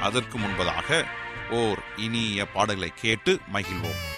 அதற்கு முன்பதாக ஓர் இனிய பாடலை கேட்டு மகிழ்வோம்.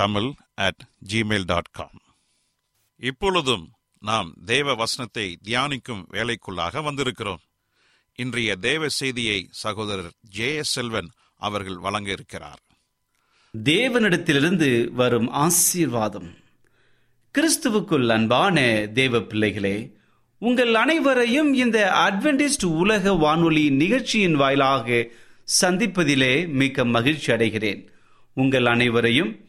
Tamil at Gmail dot com இப்பொழுதும் நாம் தேவ வசனத்தை தியானிக்கும் வேலைக்குள்ளாக வந்திருக்கிறோம். இன்றைய தேவ செய்தியை சகோதரர் ஜே எஸ் செல்வன் அவர்கள் வழங்க இருக்கிறார் தேவனிடத்திலிருந்து வரும் ஆசீர்வாதம். கிறிஸ்துவுக்குள் அன்பான தேவ பிள்ளைகளே உங்கள் அனைவரையும் இந்த அட்வென்டிஸ்ட் உலக வானொலி நிகழ்ச்சியின் வாயிலாக சந்திப்பதிலே மிக்க மகிழ்ச்சி அடைகிறேன். உங்கள் அனைவரையும்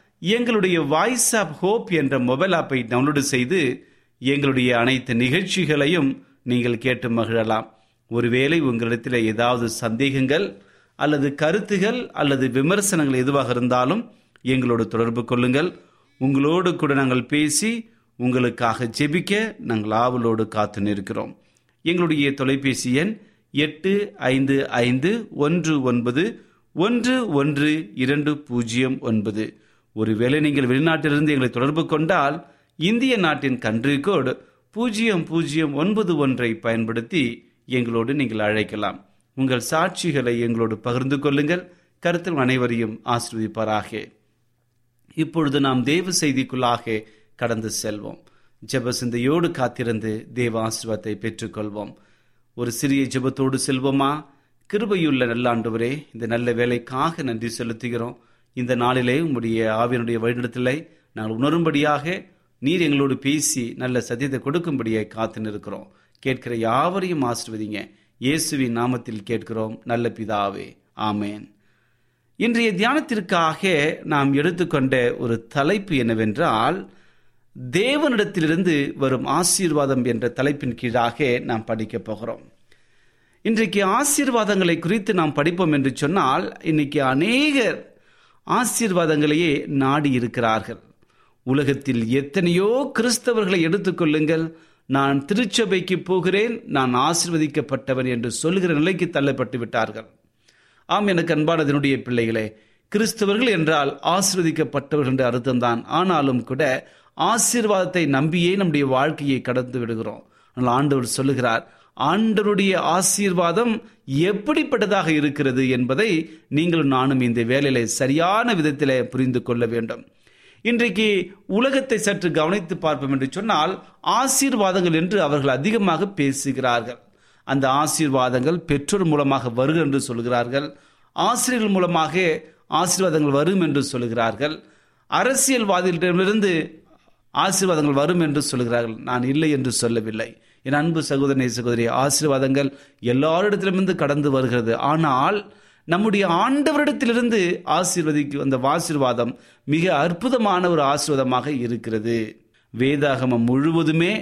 எங்களுடைய வாய்ஸ் ஆப் ஹோப் என்ற மொபைல் ஆப்பை டவுன்லோடு செய்து எங்களுடைய அனைத்து நிகழ்ச்சிகளையும் நீங்கள் கேட்டு மகிழலாம். ஒருவேளை உங்களிடத்தில் ஏதாவது சந்தேகங்கள் அல்லது கருத்துகள் அல்லது விமர்சனங்கள் எதுவாக இருந்தாலும் எங்களோடு தொடர்பு கொள்ளுங்கள். உங்களோடு கூட நாங்கள் பேசி உங்களுக்காக ஜெபிக்க நாங்கள் ஆவலோடு காத்து நிற்கிறோம். எங்களுடைய தொலைபேசி எண் எட்டு ஐந்து ஐந்து ஒன்று ஒன்பது ஒன்று ஒன்று இரண்டு பூஜ்ஜியம் ஒன்பது. ஒருவேளை நீங்கள் வெளிநாட்டிலிருந்து எங்களை தொடர்பு கொண்டால் இந்திய நாட்டின் கன்ட்ரி கோடு பூஜ்ஜியம் பூஜ்ஜியம் ஒன்பது ஒன்றை பயன்படுத்தி எங்களோடு நீங்கள் அழைக்கலாம். உங்கள் சாட்சிகளை எங்களோடு பகிர்ந்து கொள்ளுங்கள். கருத்தில் அனைவரையும் ஆசிர்வதிப்பாராக. இப்பொழுது நாம் தேவ செய்திக்குள்ளாக கடந்து செல்வோம். ஜெப சிந்தையோடு காத்திருந்து தேவ ஆசிர்வாதத்தை பெற்றுக்கொள்வோம். ஒரு சிறிய ஜெபத்தோடு செல்வோமா? கிருபையுள்ள நல்லாண்டவரே இந்த நல்ல வேலைக்காக நன்றி செலுத்துகிறோம். இந்த நாளிலே உம்முடைய ஆவியனுடைய வழிநடத்தலை நாங்கள் உணரும்படியாக நீர் எங்களோடு பேசி நல்ல சத்தியத்தை கொடுக்கும்படியே காத்து நிற்கிறோம் கேட்கிற யாவரையும் ஆசிர்வதிங்க. இயேசுவின் நாமத்தில் கேட்கிறோம். நல்ல பிதாவே. ஆமேன். இன்றைய தியானத்திற்காக நாம் எடுத்துக்கொண்ட ஒரு தலைப்பு என்னவென்றால் தேவனிடத்திலிருந்து வரும் ஆசீர்வாதம் என்ற தலைப்பின் கீழாக நாம் படிக்கப் போகிறோம். இன்றைக்கு ஆசீர்வாதங்களை குறித்து நாம் படிப்போம் என்று சொன்னால் இன்னைக்கு அநேகர் ஆசீர்வாதங்களையே நாடி இருக்கிறார்கள் உலகத்தில் எத்தனையோ கிறிஸ்தவர்களை எடுத்துக்கொள்ளுங்கள் நான் திருச்சபைக்கு போகிறேன் நான் ஆசிர்வதிக்கப்பட்டவன் என்று சொல்கிற நிலைக்கு தள்ளப்பட்டு விட்டார்கள். ஆம் எனக்கு அன்பானதனுடைய பிள்ளைகளே கிறிஸ்தவர்கள் என்றால் ஆசிர்வதிக்கப்பட்டவர்கள் என்ற அர்த்தம்தான். ஆனாலும் கூட ஆசீர்வாதத்தை நம்பியே நம்முடைய வாழ்க்கையை கடந்து விடுகிறோம். ஆனால் ஆண்டவர் சொல்லுகிறார் ஆண்டவருடைய ஆசீர்வாதம் எப்படிப்பட்டதாக இருக்கிறது என்பதை நீங்களும் நானும் இந்த வேலையில சரியான விதத்தில் புரிந்து கொள்ள வேண்டும். இன்றைக்கு உலகத்தை சற்று கவனித்து பார்ப்போம் என்று சொன்னால் ஆசீர்வாதங்கள் என்று அவர்கள் அதிகமாக பேசுகிறார்கள். அந்த ஆசீர்வாதங்கள் பெற்றோர் மூலமாக வருகிறது என்று சொல்கிறார்கள். ஆசிரியர்கள் மூலமாக ஆசீர்வாதங்கள் வரும் என்று சொல்கிறார்கள். அரசியல்வாதிகளிடமிருந்து ஆசீர்வாதங்கள் வரும் என்று சொல்கிறார்கள். நான் இல்லை என்று சொல்லவில்லை. என் அன்பு சகோதரனை சகோதரி ஆசீர்வாதங்கள் எல்லாரிடத்திலிருந்து கடந்து வருகிறது. ஆனால் நம்முடைய ஆண்டவரிடத்திலிருந்து ஆசீர்வதிக்கு அந்த ஆசீர்வாதம் மிக அற்புதமான ஒரு ஆசீர்வாதமாக இருக்கிறது. வேதாகமம் முழுவதுமே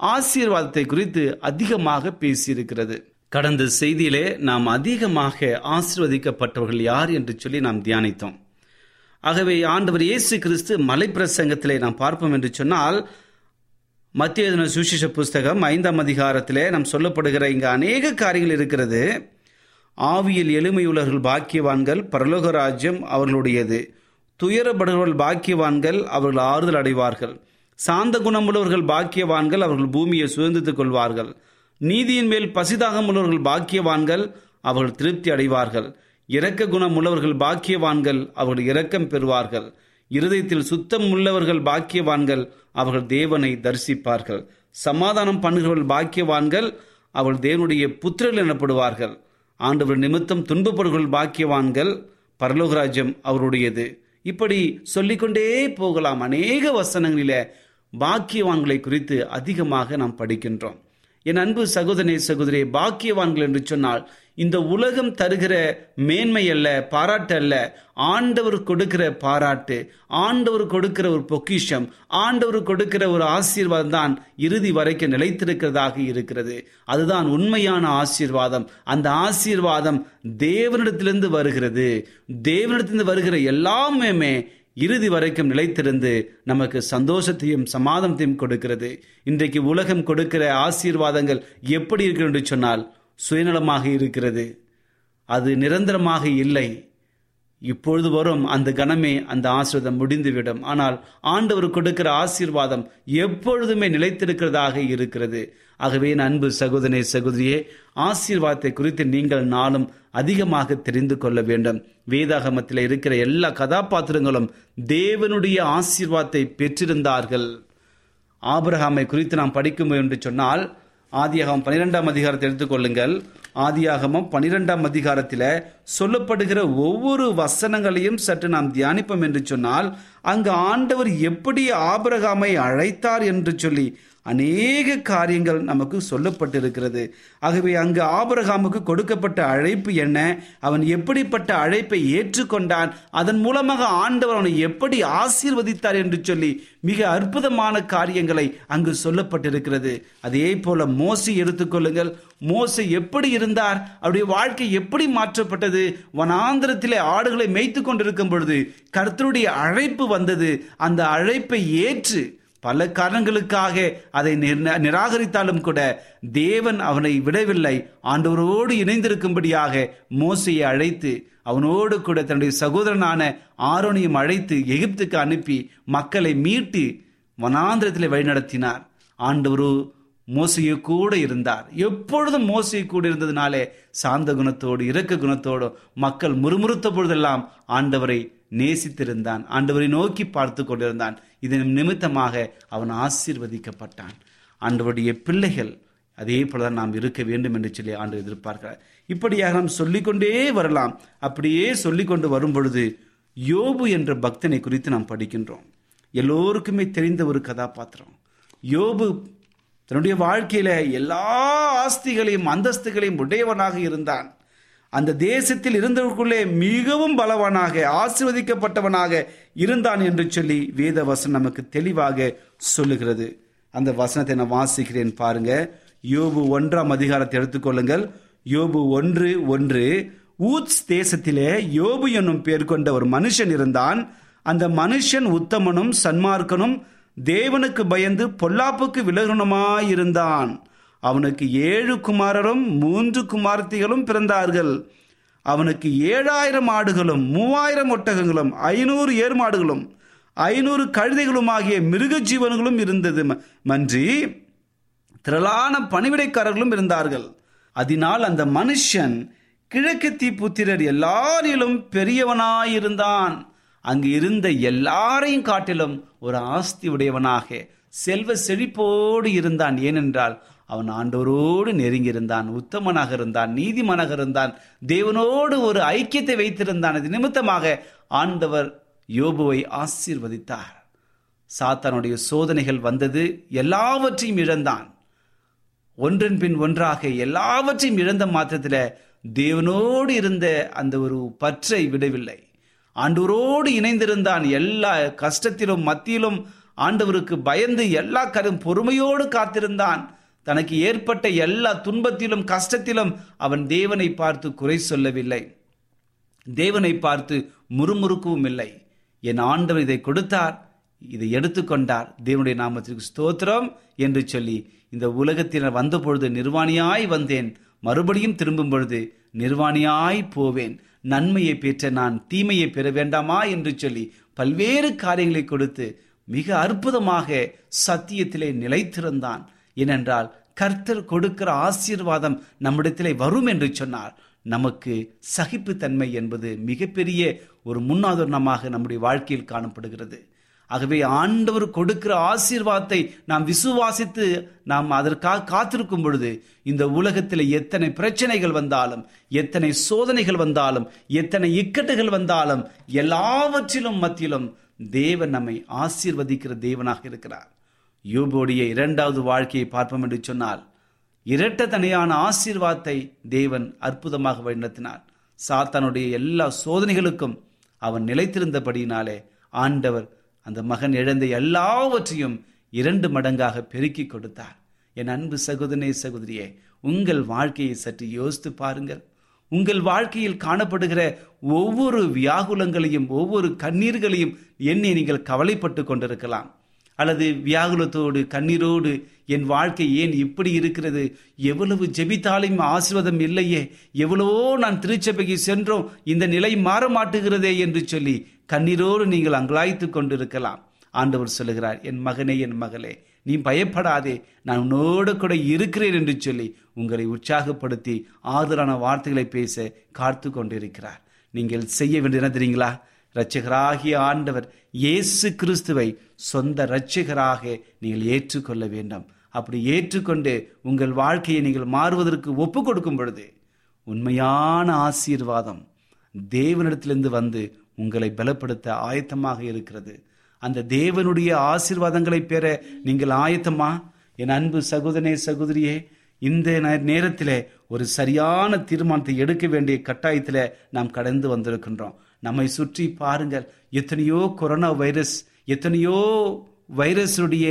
ஆசீர்வாதத்தை குறித்து அதிகமாக பேசியிருக்கிறது. கடந்த செய்தியிலே நாம் அதிகமாக ஆசீர்வதிக்கப்பட்டவர்கள் யார் என்று சொல்லி நாம் தியானித்தோம். ஆகவே ஆண்டவர் இயேசு கிறிஸ்து மலை பிரசங்கத்திலே நாம் பார்ப்போம் என்று சொன்னால் மத்திய சுவிசேஷ புஸ்தகம் ஐந்தாம் அதிகாரத்திலே நாம் சொல்லப்படுகிற இங்கு அநேக காரியங்கள் இருக்கிறது. ஆவியில் எளிமையுள்ளவர்கள் பாக்கியவான்கள் பரலோக ராஜ்யம் அவர்களுடையது. துயரப்படுபவர்கள் பாக்கியவான்கள் அவர்கள் ஆறுதல் அடைவார்கள். சாந்த குணமுள்ளவர்கள் பாக்கியவான்கள் அவர்கள் பூமியை சுதந்தித்துக் கொள்வார்கள். நீதியின் மேல் பசிதாகம் உள்ளவர்கள் பாக்கியவான்கள் அவர்கள் திருப்தி அடைவார்கள். இரக்க குணம் உள்ளவர்கள் பாக்கியவான்கள் அவர்கள் இரக்கம் பெறுவார்கள். இருதயத்தில் சுத்தம் உள்ளவர்கள் பாக்கியவான்கள் அவர்கள் தேவனை தரிசிப்பார்கள். சமாதானம் பண்ணுகிறவர்கள் பாக்கியவான்கள் அவர்கள் தேவனுடைய புத்திரர்கள் எனப்படுவார்கள். ஆண்டவர் நிமித்தம் துன்பப்படுகள் பாக்கியவான்கள் பரலோகராஜ்யம் அவருடையது. இப்படி சொல்லிக்கொண்டே போகலாம். அநேக வசனங்களில பாக்கியவான்களை குறித்து அதிகமாக நாம் படிக்கின்றோம். என் அன்பு சகோதரே சகோதரி பாக்கியவான்கள் என்று சொன்னால் இந்த உலகம் தருகிற மேன்மை அல்ல பாராட்டு அல்ல. ஆண்டவர் கொடுக்கிற பாராட்டு ஆண்டவர் கொடுக்கிற ஒரு பொக்கிஷம் ஆண்டவர் கொடுக்கிற ஒரு ஆசீர்வாதம் தான் இறுதி வரைக்கும் நிலைத்திருக்கிறதாக இருக்கிறது. அதுதான் உண்மையான ஆசீர்வாதம். அந்த ஆசீர்வாதம் தேவனிடத்திலிருந்து வருகிறது. தேவனிடத்திலிருந்து வருகிற எல்லாமே இறுதி வரைக்கும் நிலைத்திருந்து நமக்கு சந்தோஷத்தையும் சமாதானத்தையும் கொடுக்கிறது. இன்றைக்கு உலகம் கொடுக்கிற ஆசீர்வாதங்கள் எப்படி இருக்கிறது என்று சொன்னால் சுயநலமாக இருக்கிறது. அது நிரந்தரமாக இல்லை. இப்பொழுது வரும் அந்த கணமே அந்த ஆசீர்வாதம் முடிந்துவிடும். ஆனால் ஆண்டவர் கொடுக்கிற ஆசீர்வாதம் எப்பொழுதுமே நிலைத்திருக்கிறதாக இருக்கிறது. ஆகவே அன்பு சகோதரனே சகோதரியே ஆசீர்வாதத்தை குறித்து நீங்கள் நாளும் அதிகமாக தெரிந்து கொள்ள வேண்டும். வேதாகமத்தில் இருக்கிற எல்லா கதாபாத்திரங்களும் தேவனுடைய ஆசீர்வாதத்தை பெற்றிருந்தார்கள். ஆபிரஹாமை குறித்து நாம் படிக்கும் என்று சொன்னால் ஆதியாகமம் பனிரெண்டாம் அதிகாரத்தை எடுத்துக்கொள்ளுங்கள் ஆதியாகமம் பனிரெண்டாம் அதிகாரத்தில் சொல்லப்படுகிற ஒவ்வொரு வசனங்களையும் சற்று நாம் தியானிப்போம் என்று சொன்னால் அங்கு ஆண்டவர் எப்படி ஆபிரகாமை அழைத்தார் என்று சொல்லி அநேக காரியங்கள் நமக்கு சொல்லப்பட்டிருக்கிறது. ஆகவே அங்கு ஆபரகாமுக்கு கொடுக்கப்பட்ட அழைப்பு என்ன? அவன் எப்படிப்பட்ட அழைப்பை ஏற்றுக்கொண்டான்? அதன் மூலமாக ஆண்டவர் அவனை எப்படி ஆசீர்வதித்தார் என்று சொல்லி மிக அற்புதமான காரியங்களை அங்கு சொல்லப்பட்டிருக்கிறது. அதே போல மோசி எடுத்துக்கொள்ளுங்கள் மோசை எப்படி இருந்தார்? அவருடைய வாழ்க்கை எப்படி மாற்றப்பட்டது? வனாந்திரத்திலே ஆடுகளை மேய்த்து கொண்டிருக்கும் பொழுது கர்த்தருடைய அழைப்பு வந்தது. அந்த அழைப்பை ஏற்று பல காரணங்களுக்காக அதை நிராகரித்தாலும் கூட தேவன் அவனை விடவில்லை. ஆண்டவரோடு இணைந்திருக்கும்படியாக மோசையை அழைத்து அவனோடு கூட தன்னுடைய சகோதரனான ஆரோனியும் அழைத்து எகிப்துக்கு அனுப்பி மக்களை மீட்டு வனாந்திரத்தில் வழிநடத்தினார். ஆண்டவரு மோசையை கூட இருந்தார். எப்பொழுதும் மோசையை கூட இருந்ததுனாலே சாந்த குணத்தோடு இரக்க குணத்தோடு மக்கள் முறுமுறுத்த பொழுதெல்லாம் ஆண்டவரை நேசித்திருந்தான். ஆண்டவரை நோக்கி பார்த்து கொண்டிருந்தான். இதன் நிமித்தமாக அவன் ஆசீர்வதிக்கப்பட்டான். ஆண்டவருடைய பிள்ளைகள் அதே போல தான் நாம் இருக்க வேண்டும் என்று சொல்லி ஆண்டு எதிர்பார்க்கிறார். இப்படியாக நாம் சொல்லிக்கொண்டே வரலாம். அப்படியே சொல்லிக்கொண்டு வரும் பொழுது யோபு என்ற பக்தனை குறித்து நாம் படிக்கின்றோம். எல்லோருக்குமே தெரிந்த ஒரு கதாபாத்திரம். யோபு தன்னுடைய வாழ்க்கையில எல்லா ஆஸ்திகளையும் அந்தஸ்துகளையும் உடையவனாக இருந்தான். அந்த தேசத்தில் இருந்தவர்களுக்குள்ளே மிகவும் பலவானாக ஆசிர்வதிக்கப்பட்டவனாக இருந்தான் என்று சொல்லி வேத வசனம் நமக்கு தெளிவாக சொல்லுகிறது. அந்த வசனத்தை நான் வாசிக்கிறேன் பாருங்க. யோபு ஒன்றாம் அதிகாரத்தை எடுத்துக்கொள்ளுங்கள் யோபு ஒன்று ஒன்று. ஊத்ஸ் தேசத்திலே யோபு என்னும் பேர் கொண்ட ஒரு மனுஷன் இருந்தான். அந்த மனுஷன் உத்தமனும் சன்மார்க்கனும் தேவனுக்கு பயந்து பொல்லாப்புக்கு விலகணுமாயிருந்தான். அவனுக்கு ஏழு குமாரரும் மூன்று குமார்த்திகளும் பிறந்தார்கள். அவனுக்கு ஏழாயிரம் ஆடுகளும் மூவாயிரம் ஒட்டகங்களும் ஐநூறு ஏர்மாடுகளும் ஐநூறு கழுதைகளும் ஆகிய மிருக ஜீவன்களும் இருந்தது மன்றி திரளான பணிவிடைக்காரர்களும் இருந்தார்கள். அதனால் அந்த மனுஷன் கிழக்கு தீப்புத்திரர் எல்லாரிலும் பெரியவனாயிருந்தான். அங்கு இருந்த எல்லாரையும் காட்டிலும் ஒரு ஆஸ்தி உடையவனாக செல்வ செழிப்போடு இருந்தான். ஏனென்றால் அவன் ஆண்டோரோடு நெருங்கியிருந்தான் உத்தமனாக இருந்தான் நீதிமனாக இருந்தான் தேவனோடு ஒரு ஐக்கியத்தை வைத்திருந்தான். அது நிமித்தமாக ஆண்டவர் யோபுவை ஆசீர்வதித்தார். சாத்தானுடைய சோதனைகள் வந்தது எல்லாவற்றையும் இழந்தான். ஒன்றின் பின் ஒன்றாக எல்லாவற்றையும் இழந்த மாத்திரத்தில் தேவனோடு இருந்த அந்த ஒரு பற்றை விடவில்லை. ஆண்டவரோடு இணைந்திருந்தான் எல்லா கஷ்டத்திலும் மத்தியிலும் ஆண்டவருக்கு பயந்து எல்லா கரும் பொறுமையோடு காத்திருந்தான். தனக்கு ஏற்பட்ட எல்லா துன்பத்திலும் கஷ்டத்திலும் அவன் தேவனை பார்த்து குறை சொல்லவில்லை. தேவனை பார்த்து முறுமுறுக்கவும் இல்லை. என் ஆண்டவர் இதை கொடுத்தார் இதை எடுத்துக்கொண்டார். தேவனுடைய நாமத்திற்கு ஸ்தோத்திரம் என்று சொல்லி இந்த உலகத்தினர் வந்த பொழுது நிர்வாணியாய் வந்தேன். மறுபடியும் திரும்பும் பொழுது நிர்வாணியாய் போவேன். நன்மையை பெற்ற நான் தீமையை பெற வேண்டாமா என்று சொல்லி பல்வேறு காரியங்களை கொடுத்து மிக அற்புதமாக சத்தியத்திலே நிலைத்திருந்தான். ஏனென்றால் கர்த்தர் கொடுக்கிற ஆசீர்வாதம் நம்மிடத்திலே வரும் என்று சொன்னார். நமக்கு சகிப்புத்தன்மை என்பது மிகப்பெரிய ஒரு முன்னாதரணமாக நம்முடைய வாழ்க்கையில் காணப்படுகிறது. ஆகவே ஆண்டவர் கொடுக்கிற ஆசீர்வாதத்தை நாம் விசுவாசித்து நாம் அதற்காக காத்திருக்கும் பொழுது இந்த உலகத்தில் எத்தனை பிரச்சனைகள் வந்தாலும் எத்தனை சோதனைகள் வந்தாலும் எத்தனை இக்கட்டுகள் வந்தாலும் எல்லாவற்றிலும் மத்தியிலும் தேவன் நம்மை ஆசீர்வதிக்கிற தேவனாக இருக்கிறார். யூபோடைய இரண்டாவது வாழ்க்கையை பார்ப்போம் என்று சொன்னால் இரட்டத்தனையான ஆசீர்வாதத்தை தேவன் அற்புதமாக வழிநடத்தினார். சாத்தானுடைய எல்லா சோதனைகளுக்கும் அவன் நிலைத்திருந்தபடியினாலே ஆண்டவர் அந்த மகன் இழந்த எல்லாவற்றையும் இரண்டு மடங்காக பெருக்கி கொடுத்தார். என் அன்பு சகோதரனே சகோதரியே உங்கள் வாழ்க்கையை சற்று யோசித்து பாருங்கள். உங்கள் வாழ்க்கையில் காணப்படுகிற ஒவ்வொரு வியாகுலங்களையும் ஒவ்வொரு கண்ணீர்களையும் எண்ணி நீங்கள் கவலைப்பட்டு கொண்டிருக்கலாம். அல்லது வியாகுலத்தோடு கண்ணீரோடு என் வாழ்க்கை ஏன் இப்படி இருக்கிறது? எவ்வளவு ஜெபித்தாலும் ஆசீர்வாதம் இல்லையே. எவ்வளவோ நான் திருச்சபைக்கு சென்றோம். இந்த நிலை மாற மாட்டுகிறதே என்று சொல்லி கண்ணீரோடு நீங்கள் அங்கலாய்த்து கொண்டிருக்கலாம். ஆண்டவர் சொல்லுகிறார் என் மகனே என் மகளே நீ பயப்படாதே. நான் உன்னோடு கூட இருக்கிறேன் என்று சொல்லி உங்களை உற்சாகப்படுத்தி ஆதரான வார்த்தைகளை பேச காத்து கொண்டிருக்கிறார். நீங்கள் செய்ய வேண்டியது என்ன தெரியுங்களா? இரட்சகராகிய ஆண்டவர் இயேசு கிறிஸ்துவை சொந்த இரட்சகராக நீங்கள் ஏற்றுக்கொள்ள வேண்டும். அப்படி ஏற்றுக்கொண்டு உங்கள் வாழ்க்கையை நீங்கள் மாறுவதற்கு ஒப்பு கொடுக்கும் பொழுது உண்மையான ஆசீர்வாதம் தேவனிடத்திலிருந்து வந்து உங்களை பலப்படுத்த ஆயத்தமாக இருக்கிறது. அந்த தேவனுடைய ஆசீர்வாதங்களை பெற நீங்கள் ஆயத்தமா? என் அன்பு சகோதரனே சகோதரியே இந்த நே- ஒரு சரியான தீர்மானத்தை எடுக்க வேண்டிய கட்டாயத்தில் நாம் கடந்து வந்திருக்கின்றோம். நம்மை சுற்றி பாருங்கள். எத்தனையோ கொரோனா வைரஸ் எத்தனையோ வைரஸுடைய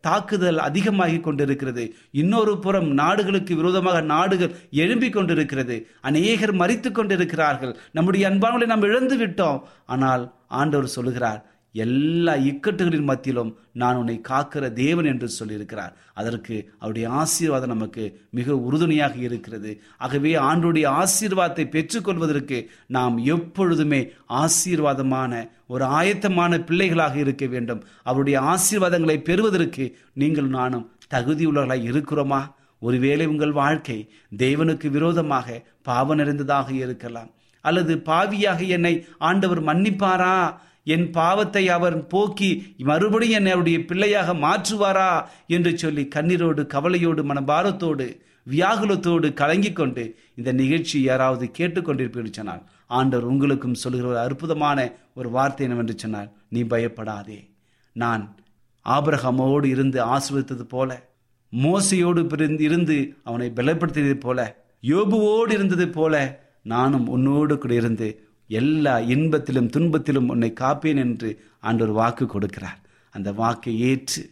தாக்குதல் அதிகமாகி கொண்டிருக்கிறது. இன்னொரு புறம் நாடுகளுக்கு விரோதமாக நாடுகள் எழும்பிக் கொண்டிருக்கிறது. அநேகர் மறித்து கொண்டிருக்கிறார்கள். நம்முடைய அன்பான்களை நாம் இழந்து விட்டோம் ஆனால் ஆண்டவர் சொல்லுகிறார் எல்லா இக்கட்டுகளின் மத்தியிலும் நான் உன்னை காக்கிற தேவன் என்று சொல்லியிருக்கிறார். அதற்கு அவருடைய ஆசீர்வாதம் நமக்கு மிக உறுதுணையாக இருக்கிறது. ஆகவே ஆண்டுடைய ஆசீர்வாதத்தை பெற்றுக்கொள்வதற்கு நாம் எப்பொழுதுமே ஆசீர்வாதமான ஒரு ஆயத்தமான பிள்ளைகளாக இருக்க வேண்டும். அவருடைய ஆசீர்வாதங்களை பெறுவதற்கு நீங்கள் நானும் தகுதியுள்ளவர்களாக இருக்கிறோமா? ஒருவேளை உங்கள் வாழ்க்கை தேவனுக்கு விரோதமாக பாவம் நிறைந்ததாக இருக்கலாம். அல்லது பாவியாக என்னை ஆண்டவர் மன்னிப்பாரா? என் பாவத்தை அவர் போக்கி மறுபடியும் என்னை அவருடைய பிள்ளையாக மாற்றுவாரா என்று சொல்லி கண்ணீரோடு கவலையோடு மனபாரத்தோடு வியாகுலத்தோடு கலங்கி கொண்டு இந்த நிகழ்ச்சி யாராவது கேட்டுக்கொண்டிருப்பீர்கள் சொன்னால் ஆண்டவர் உங்களுக்கும் சொல்கிற ஒரு அற்புதமான ஒரு வார்த்தை என்னவென்று சொன்னால் நீ பயப்படாதே. நான் ஆபரகமோடு இருந்து ஆசிர்வதித்தது போல மோசையோடு இருந்து அவனை பலப்படுத்தியது போல யோபுவோடு இருந்தது போல நானும் உன்னோடு கூட இருந்து எல்லா இன்பத்திலும் துன்பத்திலும் உன்னை காப்பேன் என்று ஆண்டவர் வாக்கு கொடுக்கிறார். அந்த வாக்கை ஏற்று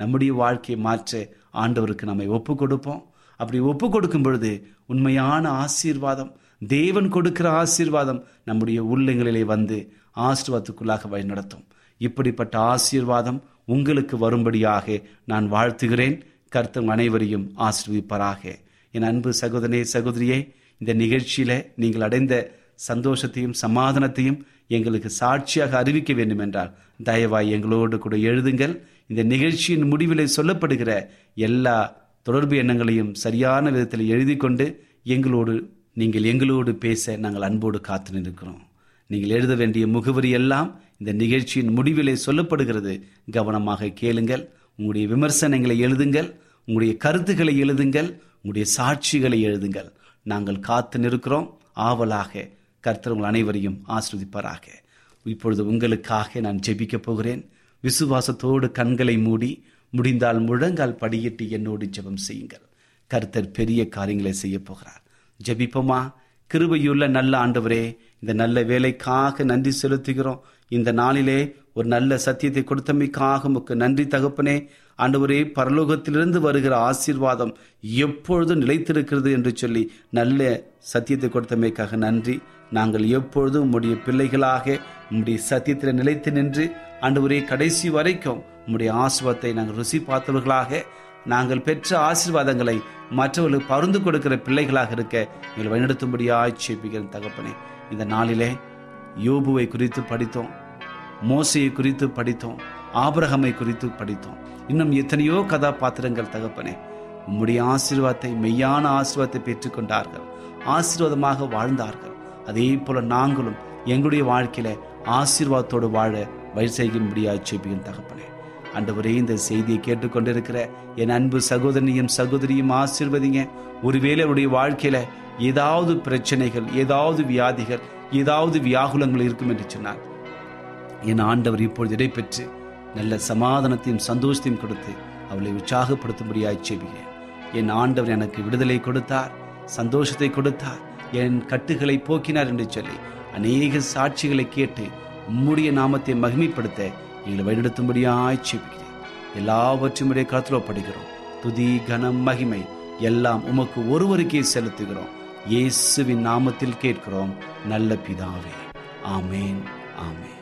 நம்முடைய வாழ்க்கையை மாற்ற ஆண்டவருக்கு நம்மை ஒப்பு கொடுப்போம். அப்படி ஒப்பு கொடுக்கும் பொழுது உண்மையான ஆசீர்வாதம் தேவன் கொடுக்கிற ஆசீர்வாதம் நம்முடைய உள்ளங்களிலே வந்து ஆசீர்வாதத்துக்குள்ளாக வழிநடத்தும் இப்படிப்பட்ட ஆசீர்வாதம் உங்களுக்கு வரும்படியாக நான் வாழ்த்துகிறேன். கர்த்தம் அனைவரையும் ஆசிர்விப்பாராக என் அன்பு சகோதரனே சகோதரியே இந்த நிகழ்ச்சியில நீங்கள் அடைந்த சந்தோஷத்தையும் சமாதானத்தையும் எங்களுக்கு சாட்சியாக அறிவிக்க வேண்டும் என்றால் தயவாய் எங்களோடு கூட எழுதுங்கள். இந்த நிகழ்ச்சியின் முடிவில் சொல்லப்படுகிற எல்லா தொடர்பு எண்ணங்களையும் சரியான விதத்தில் எழுதி கொண்டு எங்களோடு நீங்கள் எங்களோடு பேச நாங்கள் அன்போடு காத்து நிற்கிறோம். நீங்கள் எழுத வேண்டிய முகவரி எல்லாம் இந்த நிகழ்ச்சியின் முடிவிலே சொல்லப்படுகிறது. கவனமாக கேளுங்கள். உங்களுடைய விமர்சனங்களை எழுதுங்கள். உங்களுடைய கருத்துக்களை எழுதுங்கள். உங்களுடைய சாட்சிகளை எழுதுங்கள். நாங்கள் காத்து நிற்கிறோம். ஆவலாக கர்த்தர் உங்கள் அனைவரையும் ஆஸ்ரதிப்பாராக இப்பொழுது உங்களுக்காக நான் ஜெபிக்கப் போகிறேன். விசுவாசத்தோடு கண்களை மூடி முடிந்தால் முழங்கால் படியிட்டு என்னோடு ஜெபம் செய்யுங்கள். கர்த்தர் பெரிய காரியங்களை செய்ய போகிறார். ஜெபிப்போமா? கிருபையுள்ள நல்ல ஆண்டவரே இந்த நல்ல வேலைக்காக நன்றி செலுத்துகிறோம். இந்த நாளிலே ஒரு நல்ல சத்தியத்தை கொடுத்தமைக்காக உமக்கு நன்றி தகப்பனே. ஆண்டவரே பரலோகத்திலிருந்து வருகிற ஆசீர்வாதம் எப்பொழுதும் நிலைத்திருக்கிறது என்று சொல்லி நல்ல சத்தியத்தை கொடுத்தமைக்காக நன்றி. நாங்கள் எப்பொழுதும் உம்முடைய பிள்ளைகளாக உம்முடைய சத்தியத்தில் நிலைத்து நின்று ஆண்டவரே கடைசி வரைக்கும் உம்முடைய ஆசீர்வாதத்தை நாங்கள் ருசி பார்த்தவர்களாக நாங்கள் பெற்ற ஆசீர்வாதங்களை மற்றவர்களுக்கு பருந்து கொடுக்கிற பிள்ளைகளாக இருக்க எங்களை வழிநடத்தும்படியாய் சேப்பிக்கிறேன் தகப்பனே. இந்த நாளிலே யோபுவை குறித்து படித்தோம் மோசையை குறித்து படித்தோம் ஆபிரகமை குறித்து படித்தோம். இன்னும் எத்தனையோ கதாபாத்திரங்கள் தகப்பனே உம்முடைய ஆசீர்வாதத்தை மெய்யான ஆசீர்வாதத்தை பெற்றுக்கொண்டார்கள் ஆசீர்வாதமாக வாழ்ந்தார்கள். அதே போல நாங்களும் எங்களுடைய வாழ்க்கையில ஆசீர்வாதத்தோடு வாழ வழி செய்யும்படியாய் செபியும் தகப்பனே. அண்டவரே இந்த செய்தியை கேட்டுக்கொண்டிருக்கிற என் அன்பு சகோதரனையும் சகோதரியும் ஆசீர்வதிங்க. ஒருவேளை அவருடைய வாழ்க்கையில ஏதாவது பிரச்சனைகள் ஏதாவது வியாதிகள் ஏதாவது வியாகுலங்கள் இருக்கும் என்று சொன்னார் என் ஆண்டவர் இப்பொழுது இடைபெற்று நல்ல சமாதானத்தையும் சந்தோஷத்தையும் கொடுத்து அவளை உற்சாகப்படுத்தும்படியாய் செபிகிறேன் என் ஆண்டவர் எனக்கு விடுதலை கொடுத்தார் சந்தோஷத்தை கொடுத்தார் என் கட்டுகளை போக்கினார் என்று சொல்லி அநேக சாட்சிகளை கேட்டு உம்முடைய நாமத்தை மகிமைப்படுத்த எங்களை வழிநடத்தும்படியாய் செபிக்கிறேன் எல்லாவற்றுமுடைய உடைய கருத்தில் படுகிறோம் துதி கனம் மகிமை எல்லாம் உமக்கு ஒருவருக்கே செலுத்துகிறோம். இயேசுவின் நாமத்தில் கேட்கிறோம். நல்ல பிதாவே. ஆமேன் ஆமேன்.